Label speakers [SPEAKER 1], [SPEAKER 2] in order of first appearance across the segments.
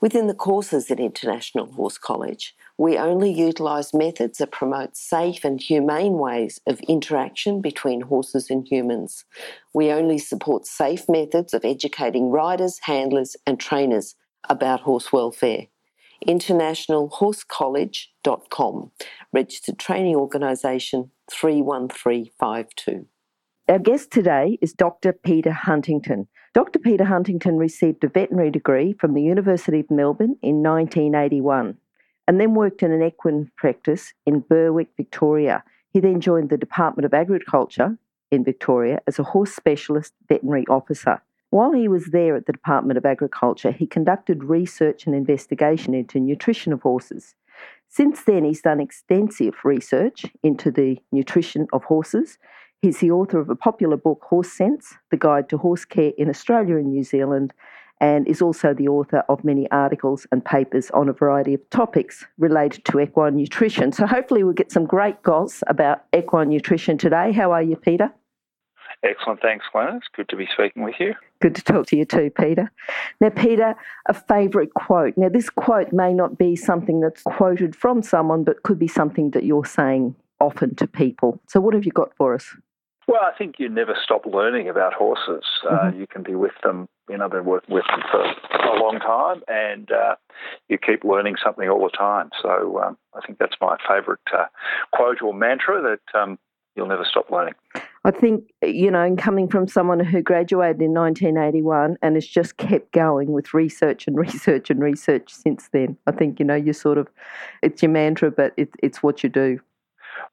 [SPEAKER 1] Within the courses at International Horse College, we only utilise methods that promote safe and humane ways of interaction between horses and humans. We only support safe methods of educating riders, handlers, and trainers about horse welfare. InternationalHorseCollege.com, registered training organisation 31352. Our guest today is Dr. Peter Huntington. Dr. Peter Huntington received a veterinary degree from the University of Melbourne in 1981 and then worked in an equine practice in Berwick, Victoria. He then joined the Department of Agriculture in Victoria as a horse specialist veterinary officer. While he was there at the Department of Agriculture, he conducted research and investigation into nutrition of horses. Since then, he's done extensive research into the nutrition of horses He's the author of a popular book, Horse Sense The Guide to Horse Care in Australia and New Zealand, and is also the author of many articles and papers on a variety of topics related to equine nutrition. So, hopefully, we'll get some great goss about equine nutrition today. How are you, Peter?
[SPEAKER 2] Excellent. Thanks, Glenn. It's good to be speaking with you.
[SPEAKER 1] Good to talk to you too, Peter. Now, Peter, a favourite quote. Now, this quote may not be something that's quoted from someone, but could be something that you're saying often to people. So, what have you got for us?
[SPEAKER 2] Well, I think you never stop learning about horses. Uh, mm-hmm. Uh, you can be with them, you know, been working with them for a long time, and uh, you keep learning something all the time. So um, I think that's my favourite uh, quote or mantra that um, you'll never stop learning.
[SPEAKER 1] I think, you know, coming from someone who graduated in 1981 and has just kept going with research and research and research since then, I think, you know, you sort of, it's your mantra, but it, it's what you do.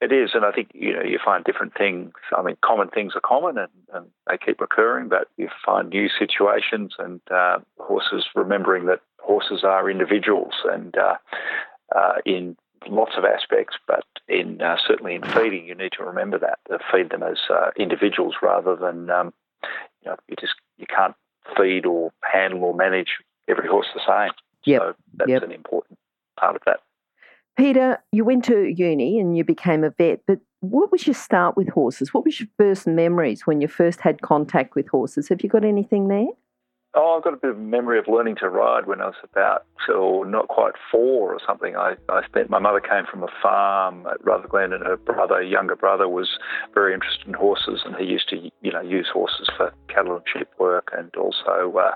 [SPEAKER 2] It is, and I think you know you find different things. I mean, common things are common, and, and they keep recurring. But you find new situations, and uh, horses remembering that horses are individuals, and uh, uh, in lots of aspects, but in uh, certainly in feeding, you need to remember that to feed them as uh, individuals rather than um, you know you just you can't feed or handle or manage every horse the same.
[SPEAKER 1] Yep.
[SPEAKER 2] So that's
[SPEAKER 1] yep.
[SPEAKER 2] an important part of that.
[SPEAKER 1] Peter, you went to uni and you became a vet, but what was your start with horses? What was your first memories when you first had contact with horses? Have you got anything there?
[SPEAKER 2] Oh, I've got a bit of memory of learning to ride when I was about, so not quite four or something. I, I spent, my mother came from a farm at Rutherglen and her brother, younger brother, was very interested in horses and he used to, you know, use horses for cattle and sheep work and also uh,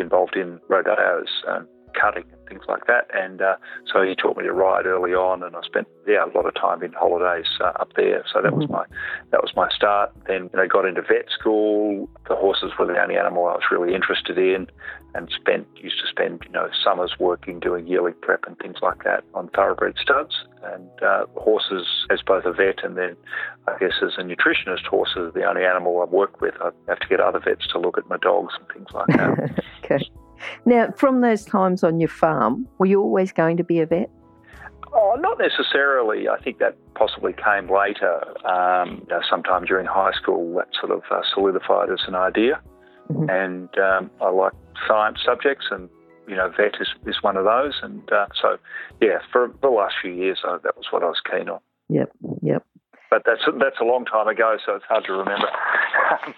[SPEAKER 2] involved in rodeos and cutting and things like that. And uh, so he taught me to ride early on, and I spent yeah a lot of time in holidays uh, up there. So that was mm-hmm. my that was my start. Then I got into vet school. The horses were the only animal I was really interested in, and spent used to spend you know summers working doing yearly prep and things like that on thoroughbred studs. And uh, horses, as both a vet and then I guess as a nutritionist, horses are the only animal I work with. I have to get other vets to look at my dogs and things like that.
[SPEAKER 1] okay. Now, from those times on your farm, were you always going to be a vet?
[SPEAKER 2] Oh, not necessarily. I think that possibly came later. Um, you know, sometime during high school, that sort of uh, solidified as an idea. Mm-hmm. And um, I like science subjects, and you know, vet is, is one of those. And uh, so, yeah, for the last few years, uh, that was what I was keen on.
[SPEAKER 1] Yep, yep.
[SPEAKER 2] But that's that's a long time ago, so it's hard to remember.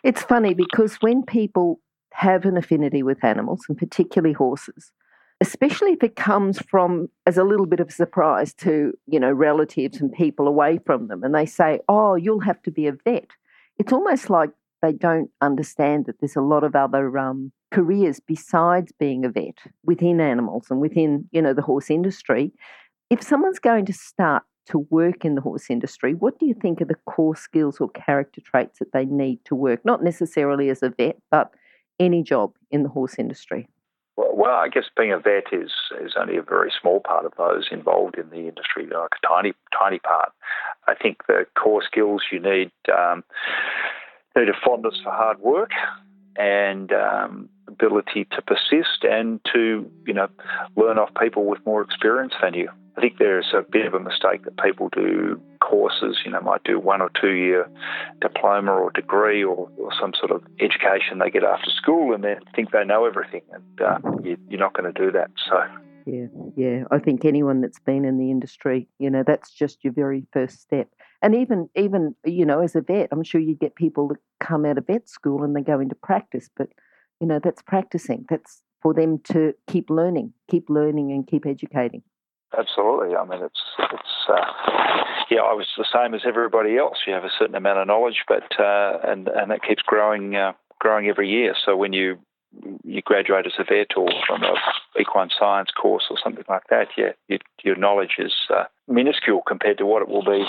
[SPEAKER 1] it's funny because when people have an affinity with animals, and particularly horses, especially if it comes from as a little bit of a surprise to, you know, relatives and people away from them, and they say, Oh, you'll have to be a vet. It's almost like they don't understand that there's a lot of other um, careers besides being a vet within animals and within, you know, the horse industry. If someone's going to start to work in the horse industry, what do you think are the core skills or character traits that they need to work? Not necessarily as a vet, but any job in the horse industry?
[SPEAKER 2] Well, I guess being a vet is is only a very small part of those involved in the industry, like a tiny tiny part. I think the core skills you need um, need a fondness for hard work and um, ability to persist and to, you know, learn off people with more experience than you. I think there's a bit of a mistake that people do courses, you know, might do one or two year diploma or degree or, or some sort of education they get after school and then think they know everything. And uh, you, you're not going to do that. So.
[SPEAKER 1] Yeah, yeah. I think anyone that's been in the industry, you know, that's just your very first step. And even, even you know, as a vet, I'm sure you get people that come out of vet school and they go into practice, but you know, that's practicing. That's for them to keep learning, keep learning, and keep educating.
[SPEAKER 2] Absolutely. I mean, it's it's uh, yeah. I was the same as everybody else. You have a certain amount of knowledge, but uh, and and that keeps growing uh, growing every year. So when you you graduate as a vet or from a equine science course or something like that, yeah, you, your knowledge is uh, minuscule compared to what it will be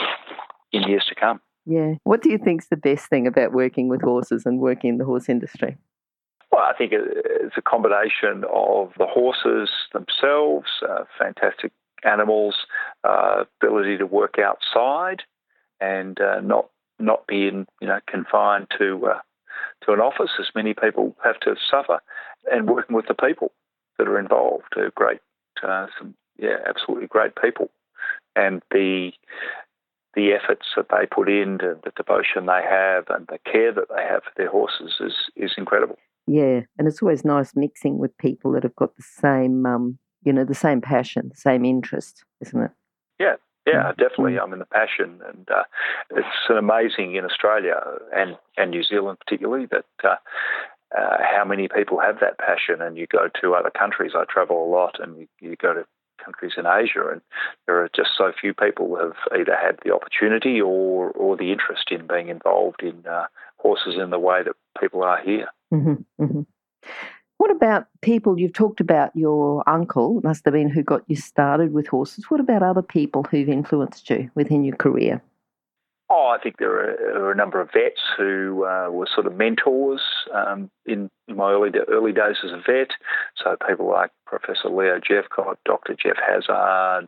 [SPEAKER 2] in years to come.
[SPEAKER 1] Yeah. What do you think is the best thing about working with horses and working in the horse industry?
[SPEAKER 2] Well, I think it's a combination of the horses themselves, uh, fantastic animals, uh, ability to work outside, and uh, not not being you know confined to uh, to an office as many people have to suffer, and working with the people that are involved. Uh, great, uh, some yeah, absolutely great people, and the the efforts that they put in, the devotion they have, and the care that they have for their horses is is incredible.
[SPEAKER 1] Yeah, and it's always nice mixing with people that have got the same, um, you know, the same passion, the same interest, isn't it?
[SPEAKER 2] Yeah, yeah, mm. definitely. I mean, the passion, and uh, it's amazing in Australia and and New Zealand particularly that. Uh, uh, how many people have that passion? And you go to other countries. I travel a lot, and you, you go to countries in Asia, and there are just so few people who have either had the opportunity or or the interest in being involved in uh, horses in the way that people are here.
[SPEAKER 1] Mm-hmm, mm-hmm. What about people? You've talked about your uncle, must have been who got you started with horses. What about other people who've influenced you within your career?
[SPEAKER 2] Oh, I think there are, are a number of vets who uh, were sort of mentors um, in, in, my early early days as a vet. So people like Professor Leo Jeffcott, Dr. Jeff Hazard,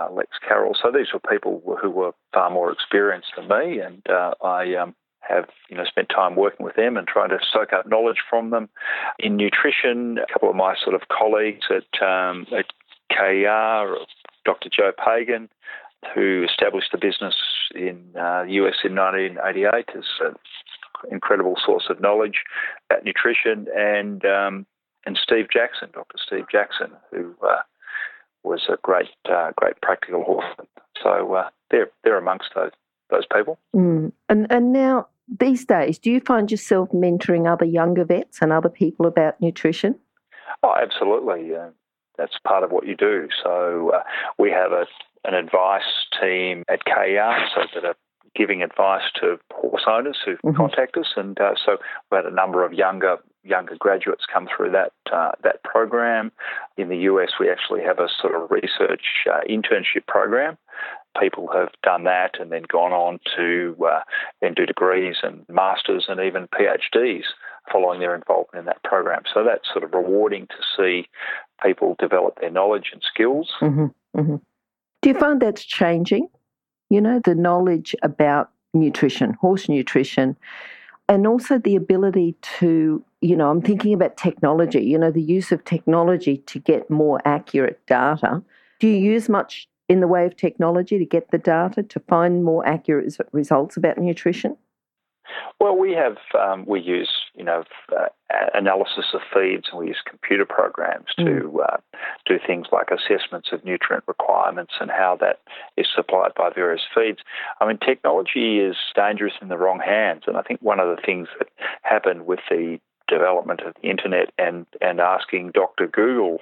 [SPEAKER 2] uh, Lex Carroll. So these were people who were far more experienced than me, and uh, I um, have you know spent time working with them and trying to soak up knowledge from them in nutrition. A couple of my sort of colleagues at um, at KER, Dr. Joe Pagan, who established the business in uh, the US in 1988, is an incredible source of knowledge about nutrition, and um, and Steve Jackson, Dr. Steve Jackson, who uh, was a great uh, great practical horseman. So uh, they're they're amongst those those people.
[SPEAKER 1] Mm. And and now these days, do you find yourself mentoring other younger vets and other people about nutrition?
[SPEAKER 2] Oh, absolutely. Uh, that's part of what you do. So uh, we have a, an advice team at KER so that are giving advice to horse owners who mm-hmm. contact us, and uh, so we had a number of younger younger graduates come through that uh, that program. In the US, we actually have a sort of research uh, internship program people have done that and then gone on to uh, then do degrees and masters and even PhDs following their involvement in that program. So that's sort of rewarding to see people develop their knowledge and skills.
[SPEAKER 1] Mm-hmm, mm-hmm. Do you find that's changing? You know, the knowledge about nutrition, horse nutrition, and also the ability to, you know, I'm thinking about technology, you know, the use of technology to get more accurate data. Do you use much in the way of technology to get the data to find more accurate results about nutrition?
[SPEAKER 2] Well, we have um, we use you know uh, analysis of feeds and we use computer programs to mm. uh, do things like assessments of nutrient requirements and how that is supplied by various feeds. I mean, technology is dangerous in the wrong hands, and I think one of the things that happened with the development of the internet and and asking Dr. Google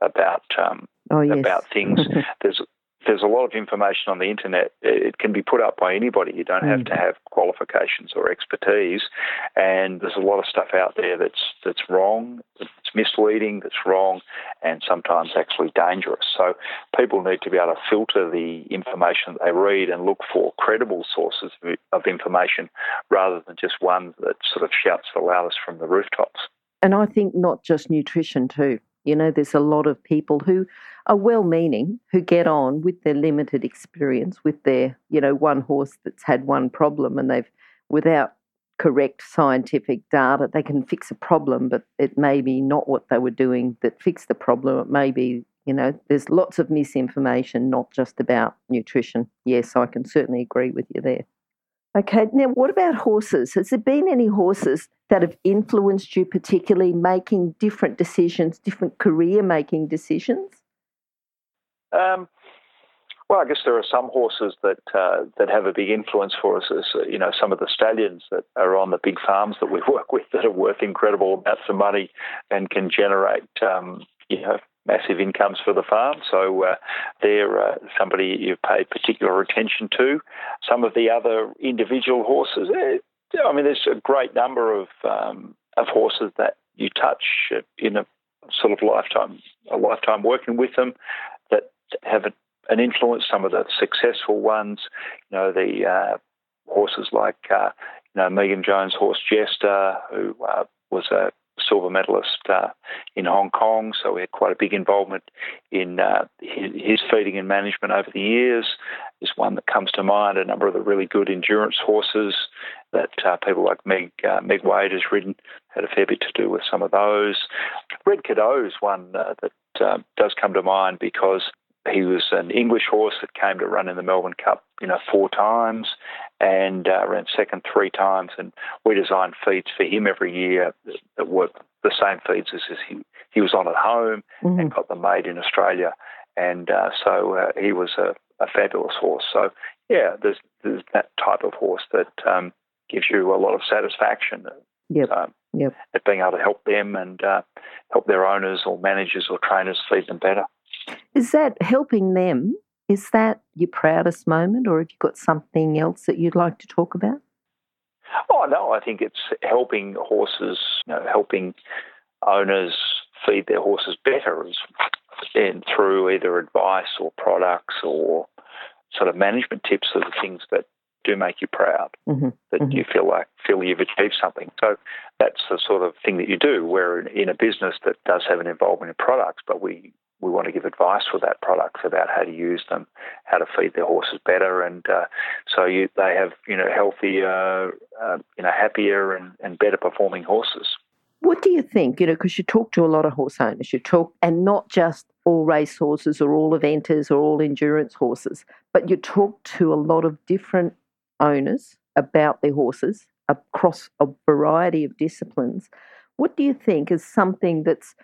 [SPEAKER 2] about um,
[SPEAKER 1] oh, yes.
[SPEAKER 2] about things. there's there's a lot of information on the internet. It can be put up by anybody. You don't have mm. to have qualifications or expertise. And there's a lot of stuff out there that's that's wrong, that's misleading, that's wrong, and sometimes actually dangerous. So people need to be able to filter the information that they read and look for credible sources of information rather than just ones that sort of shouts the loudest from the rooftops.
[SPEAKER 1] And I think not just nutrition too. You know, there's a lot of people who are well meaning, who get on with their limited experience, with their, you know, one horse that's had one problem and they've, without correct scientific data. They can fix a problem, but it may be not what they were doing that fixed the problem. It may be, you know, there's lots of misinformation, not just about nutrition. Yes, I can certainly agree with you there. Okay, now what about horses? Has there been any horses that have influenced you, particularly making different decisions, different career making decisions?
[SPEAKER 2] Um, well, I guess there are some horses that uh, that have a big influence for us. As, you know, some of the stallions that are on the big farms that we work with that are worth incredible amounts of money and can generate, um, you know, massive incomes for the farm. So uh, they're uh, somebody you pay particular attention to. Some of the other individual horses, eh, I mean, there's a great number of um, of horses that you touch in a sort of lifetime, a lifetime working with them that have a an influence. Some of the successful ones, you know, the uh, horses like uh, you know Megan Jones' horse Jester, who uh, was a silver medalist uh, in Hong Kong. So we had quite a big involvement in uh, his, feeding and management over the years. Is one that comes to mind. A number of the really good endurance horses that uh, people like Meg Meg Wade has ridden had a fair bit to do with some of those. Red Cadeaux is one that does come to mind because he was an English horse that came to run in the Melbourne Cup, you know, four times and uh, ran second three times. And we designed feeds for him every year that were the same feeds as he, he was on at home mm-hmm. and got them made in Australia. And uh, so uh, he was a, a, fabulous horse. So, yeah, there's, there's that type of horse that um, gives you a lot of satisfaction.
[SPEAKER 1] Yep. Um, yep.
[SPEAKER 2] At being able to help them and uh, help their owners or managers or trainers feed them better.
[SPEAKER 1] Is that helping them? Is that your proudest moment, or have you got something else that you'd like to talk about?
[SPEAKER 2] Oh no, I think it's helping horses, you know, helping owners feed their horses better, and through either advice or products or sort of management tips are the things that do make you proud, mm-hmm. that mm-hmm. you feel like feel you've achieved something. So that's the sort of thing that you do. We're in a business that does have an involvement in products, but we we want to give advice for that products about how to use them, how to feed their horses better, and uh, so you, they have you know healthier, uh, you know happier and, and better performing horses.
[SPEAKER 1] What do you think? You know, because you talk to a lot of horse owners, you talk, and not just all race horses or all eventers or all endurance horses, but you talk to a lot of different owners about their horses across a variety of disciplines. What do you think is something that's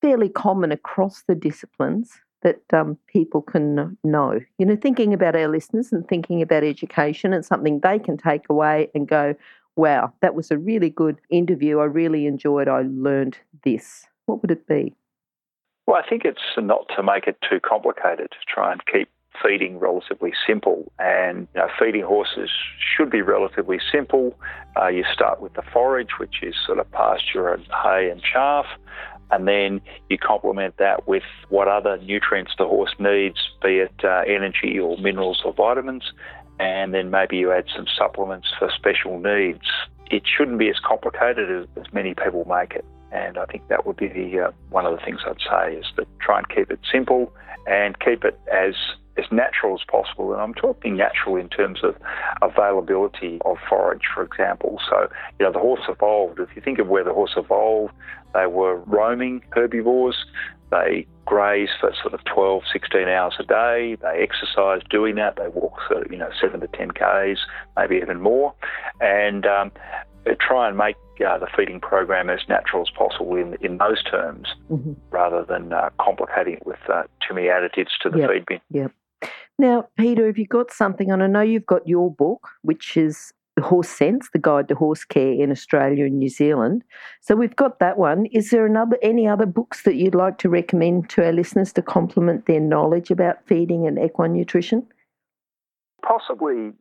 [SPEAKER 1] fairly common across the disciplines that um, people can know. You know, thinking about our listeners and thinking about education and something they can take away and go, wow, that was a really good interview. I really enjoyed. I learned this. What would it be?
[SPEAKER 2] Well, I think it's not to make it too complicated to try and keep feeding relatively simple. And you know, feeding horses should be relatively simple. Uh, you start with the forage, which is sort of pasture and hay and chaff and then you complement that with what other nutrients the horse needs, be it uh, energy or minerals or vitamins, and then maybe you add some supplements for special needs. It shouldn't be as complicated as, as many people make it. And I think that would be the, uh, one of the things I'd say is that try and keep it simple and keep it as as natural as possible. And I'm talking natural in terms of availability of forage, for example. So, you know, the horse evolved. If you think of where the horse evolved, they were roaming herbivores. They graze for sort of 12, 16 hours a day. They exercise doing that. They walk, sort of, you know, seven to 10 Ks, maybe even more. And um, try and make uh, the feeding program as natural as possible in, in those terms mm-hmm. rather than uh, complicating it with uh, too many additives to the
[SPEAKER 1] yep.
[SPEAKER 2] feed bin.
[SPEAKER 1] Yep. Now, Peter, have you got something? And I know you've got your book, which is Horse Sense, the Guide to Horse Care in Australia and New Zealand. So we've got that one. Is there another any other books that you'd like to recommend to our listeners to complement their knowledge about feeding and equine nutrition?
[SPEAKER 2] Possibly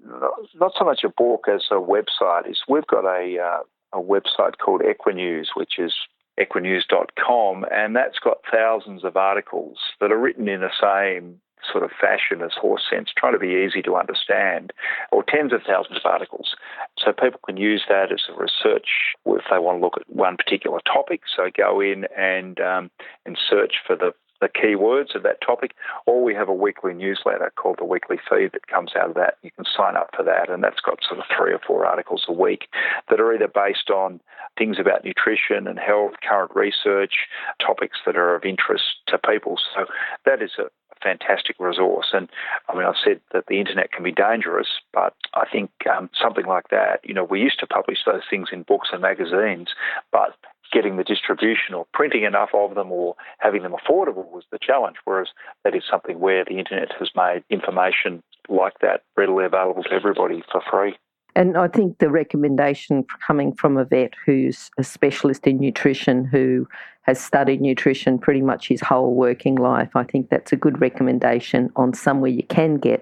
[SPEAKER 2] not so much a book as a website. Is we've got a uh, a website called Equinews, which is equinews.com, and that's got thousands of articles that are written in the same sort of fashion as horse sense, trying to be easy to understand, or tens of thousands of articles. So people can use that as a research if they want to look at one particular topic. So go in and um, and search for the the key words of that topic, or we have a weekly newsletter called the Weekly Feed that comes out of that. You can sign up for that, and that's got sort of three or four articles a week that are either based on things about nutrition and health, current research, topics that are of interest to people. So that is a, fantastic resource. And I mean, I've said that the internet can be dangerous, but I think um, something like that, you know, we used to publish those things in books and magazines, but getting the distribution or printing enough of them or having them affordable was the challenge. Whereas that is something where the internet has made information like that readily available to everybody for free.
[SPEAKER 1] And I think the recommendation coming from a vet who's a specialist in nutrition, who has studied nutrition pretty much his whole working life, I think that's a good recommendation on somewhere you can get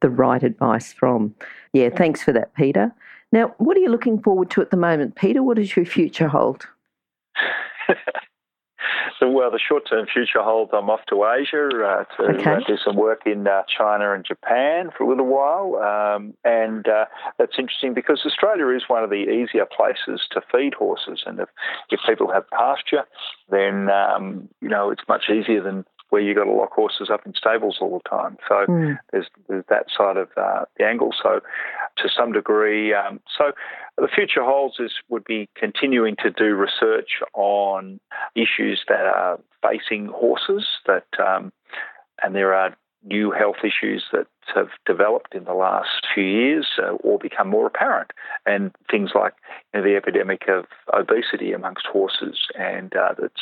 [SPEAKER 1] the right advice from. Yeah, thanks for that, Peter. Now, what are you looking forward to at the moment, Peter? What does your future hold?
[SPEAKER 2] so, well, the short term future holds I'm off to Asia uh, to uh, okay. uh, do some work in uh, China and Japan for a little while. Um, and uh, that's interesting because Australia is one of the easier places to feed horses. And if, if people have pasture, then, um, you know, it's much easier than where you've got to lock horses up in stables all the time. So mm. there's, there's that side of uh, the angle. So to some degree, um, so the future holds is would be continuing to do research on issues that are facing horses that, um, and there are new health issues that have developed in the last few years uh, or become more apparent, and things like you know, the epidemic of obesity amongst horses, and uh, that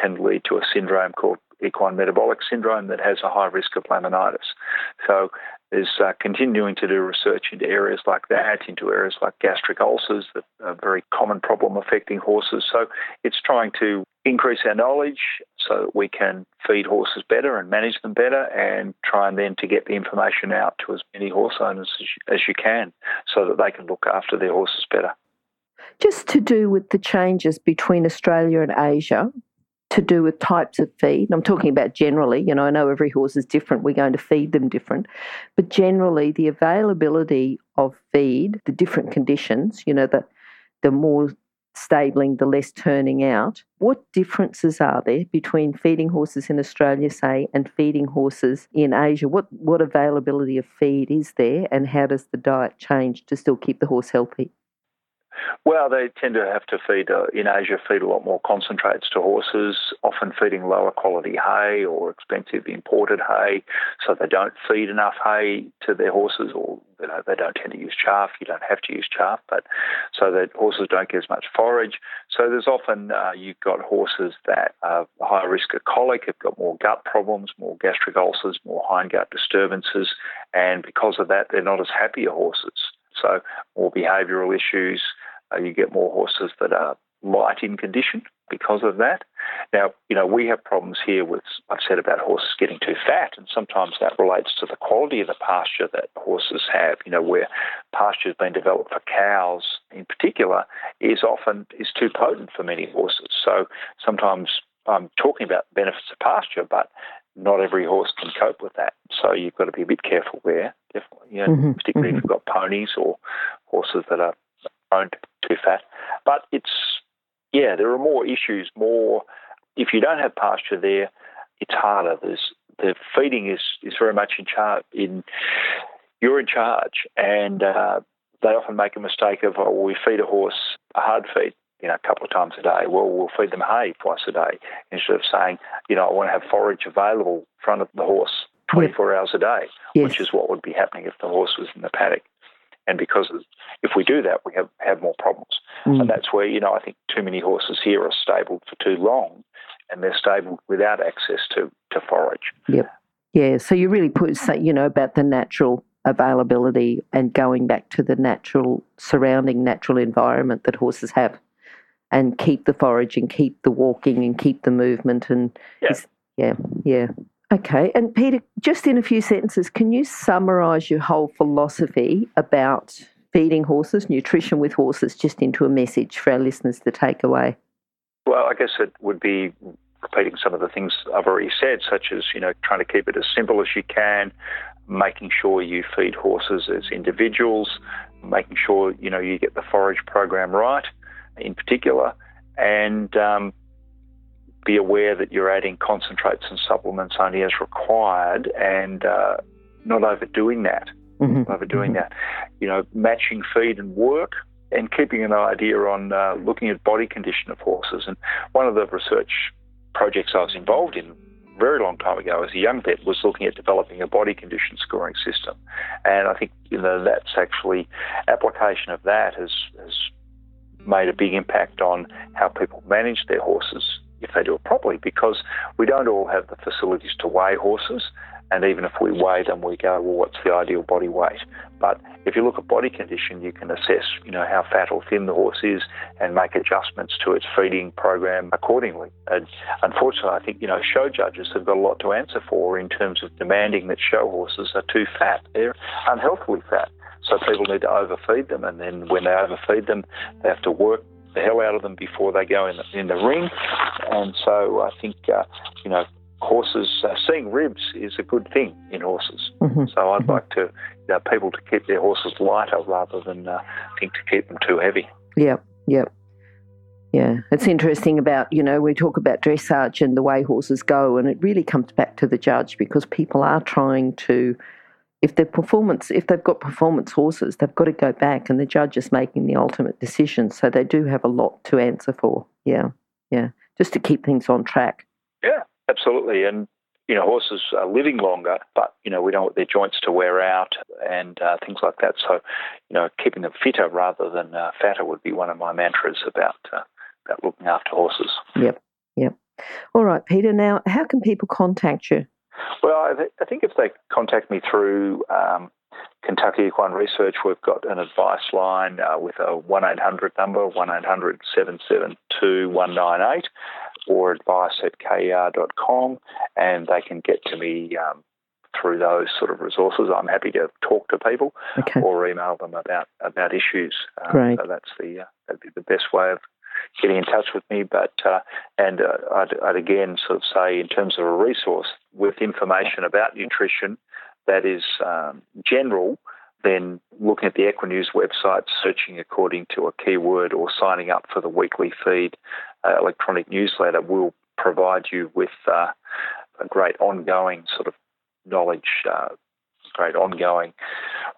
[SPEAKER 2] can lead to a syndrome called equine metabolic syndrome that has a high risk of laminitis. So is uh, continuing to do research into areas like that, into areas like gastric ulcers, that are a very common problem affecting horses. So it's trying to increase our knowledge so that we can feed horses better and manage them better and try and then to get the information out to as many horse owners as you can so that they can look after their horses better.
[SPEAKER 1] Just to do with the changes between Australia and Asia, to do with types of feed. I'm talking about generally, you know, I know every horse is different, we're going to feed them different, but generally the availability of feed, the different conditions, you know, the, the more stabling, the less turning out. What differences are there between feeding horses in Australia, say, and feeding horses in Asia? What, what availability of feed is there, and how does the diet change to still keep the horse healthy?
[SPEAKER 2] Well, they tend to have to feed uh, in Asia, feed a lot more concentrates to horses, often feeding lower quality hay or expensive imported hay. So they don't feed enough hay to their horses, or you know, they don't tend to use chaff. You don't have to use chaff, but so that horses don't get as much forage. So there's often uh, you've got horses that are higher risk of colic, have got more gut problems, more gastric ulcers, more hindgut disturbances, and because of that, they're not as happy horses. So more behavioural issues. Uh, you get more horses that are light in condition because of that. Now, you know, we have problems here with, I've said about horses getting too fat, and sometimes that relates to the quality of the pasture that horses have, you know, where pasture has been developed for cows in particular is often is too potent for many horses. So sometimes I'm talking about benefits of pasture, but not every horse can cope with that. So you've got to be a bit careful there, definitely, you know, mm-hmm. particularly mm-hmm. if you've got ponies or horses that are prone to too fat. But it's, yeah, there are more issues, more, if you don't have pasture there, it's harder. There's, the feeding is, is very much in charge, in, you're in charge. And uh, they often make a mistake of, oh, we feed a horse a hard feed you know, a couple of times a day. Well, we'll feed them hay twice a day instead of saying, you know, I want to have forage available in front of the horse 24 yep. hours a day, yes. which is what would be happening if the horse was in the paddock. And because if we do that, we have, have more problems. Mm. And that's where, you know, I think too many horses here are stabled for too long and they're stabled without access to, to forage.
[SPEAKER 1] Yep. Yeah. So you really put, you know, about the natural availability and going back to the natural surrounding natural environment that horses have and keep the foraging, keep the walking, and keep the movement. And
[SPEAKER 2] yeah,
[SPEAKER 1] yeah, yeah. Okay. And Peter, just in a few sentences, can you summarise your whole philosophy about feeding horses, nutrition with horses, just into a message for our listeners to take away?
[SPEAKER 2] Well, I guess it would be repeating some of the things I've already said, such as you know trying to keep it as simple as you can, making sure you feed horses as individuals, making sure you know you get the forage program right, in particular, and um, be aware that you're adding concentrates and supplements only as required and uh, not overdoing that. Mm-hmm. Overdoing mm-hmm. that. You know, matching feed and work and keeping an idea on uh, looking at body condition of horses. And one of the research projects I was involved in a very long time ago as a young vet was looking at developing a body condition scoring system. And I think you know that's actually application of that has, has made a big impact on how people manage their horses if they do it properly because we don't all have the facilities to weigh horses. And even if we weigh them, we go, well, what's the ideal body weight? But if you look at body condition, you can assess, you know, how fat or thin the horse is and make adjustments to its feeding program accordingly. And unfortunately, I think, you know, show judges have got a lot to answer for in terms of demanding that show horses are too fat. They're unhealthily fat. So people need to overfeed them, and then when they overfeed them, they have to work the hell out of them before they go in the, in the ring. And so I think, uh, you know, horses, uh, seeing ribs is a good thing in horses. Mm-hmm. So I'd mm-hmm. like to, you know, people to keep their horses lighter rather than uh, think to keep them too heavy.
[SPEAKER 1] Yep, yep. Yeah, it's interesting about, you know, we talk about dressage and the way horses go, and it really comes back to the judge because people are trying to if their performance, if they've got performance horses, they've got to go back, and the judge is making the ultimate decision. So they do have a lot to answer for. Yeah, yeah, just to keep things on track.
[SPEAKER 2] Yeah, absolutely. And you know, horses are living longer, but you know, we don't want their joints to wear out and uh, things like that. So, you know, keeping them fitter rather than uh, fatter would be one of my mantras about uh, about looking after horses.
[SPEAKER 1] Yep, yep. All right, Peter. Now, how can people contact you?
[SPEAKER 2] Well, I, th- I think if they contact me through um, Kentucky Equine Research, we've got an advice line uh, with a 1 800 number, 1 800 772 198, or advice at ker.com, and they can get to me um, through those sort of resources. I'm happy to talk to people okay. or email them about, about issues.
[SPEAKER 1] Um, Great.
[SPEAKER 2] So that's the, uh, that'd be the best way of getting in touch with me. But uh, and uh, I'd, I'd, again sort of say in terms of a resource with information about nutrition that is um, general, then looking at the Equinews website, searching according to a keyword, or signing up for the weekly feed uh, electronic newsletter will provide you with uh, a great ongoing sort of knowledge great ongoing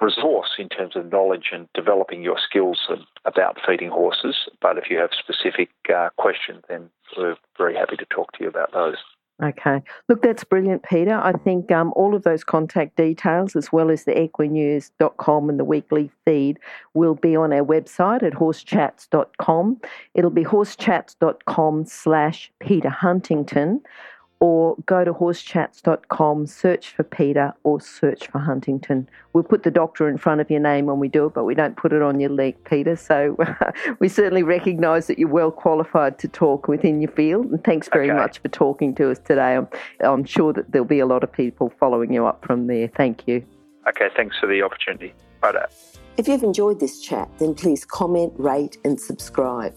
[SPEAKER 2] resource in terms of knowledge and developing your skills about feeding horses. But if you have specific uh, questions, then we're very happy to talk to you about those.
[SPEAKER 1] Okay. Look, that's brilliant, Peter. I think um, all of those contact details, as well as the equinews.com and the weekly feed, will be on our website at horsechats.com. It'll be horsechats.com slash Peter Huntington or go to horsechats.com, search for Peter or search for Huntington. We'll put the doctor in front of your name when we do it, but we don't put it on your leg, Peter. So we certainly recognise that you're well qualified to talk within your field. And thanks very okay. much for talking to us today. I'm, I'm sure that there'll be a lot of people following you up from there. Thank you.
[SPEAKER 2] Okay, thanks for the opportunity. Bye.
[SPEAKER 1] If you've enjoyed this chat, then please comment, rate, and subscribe.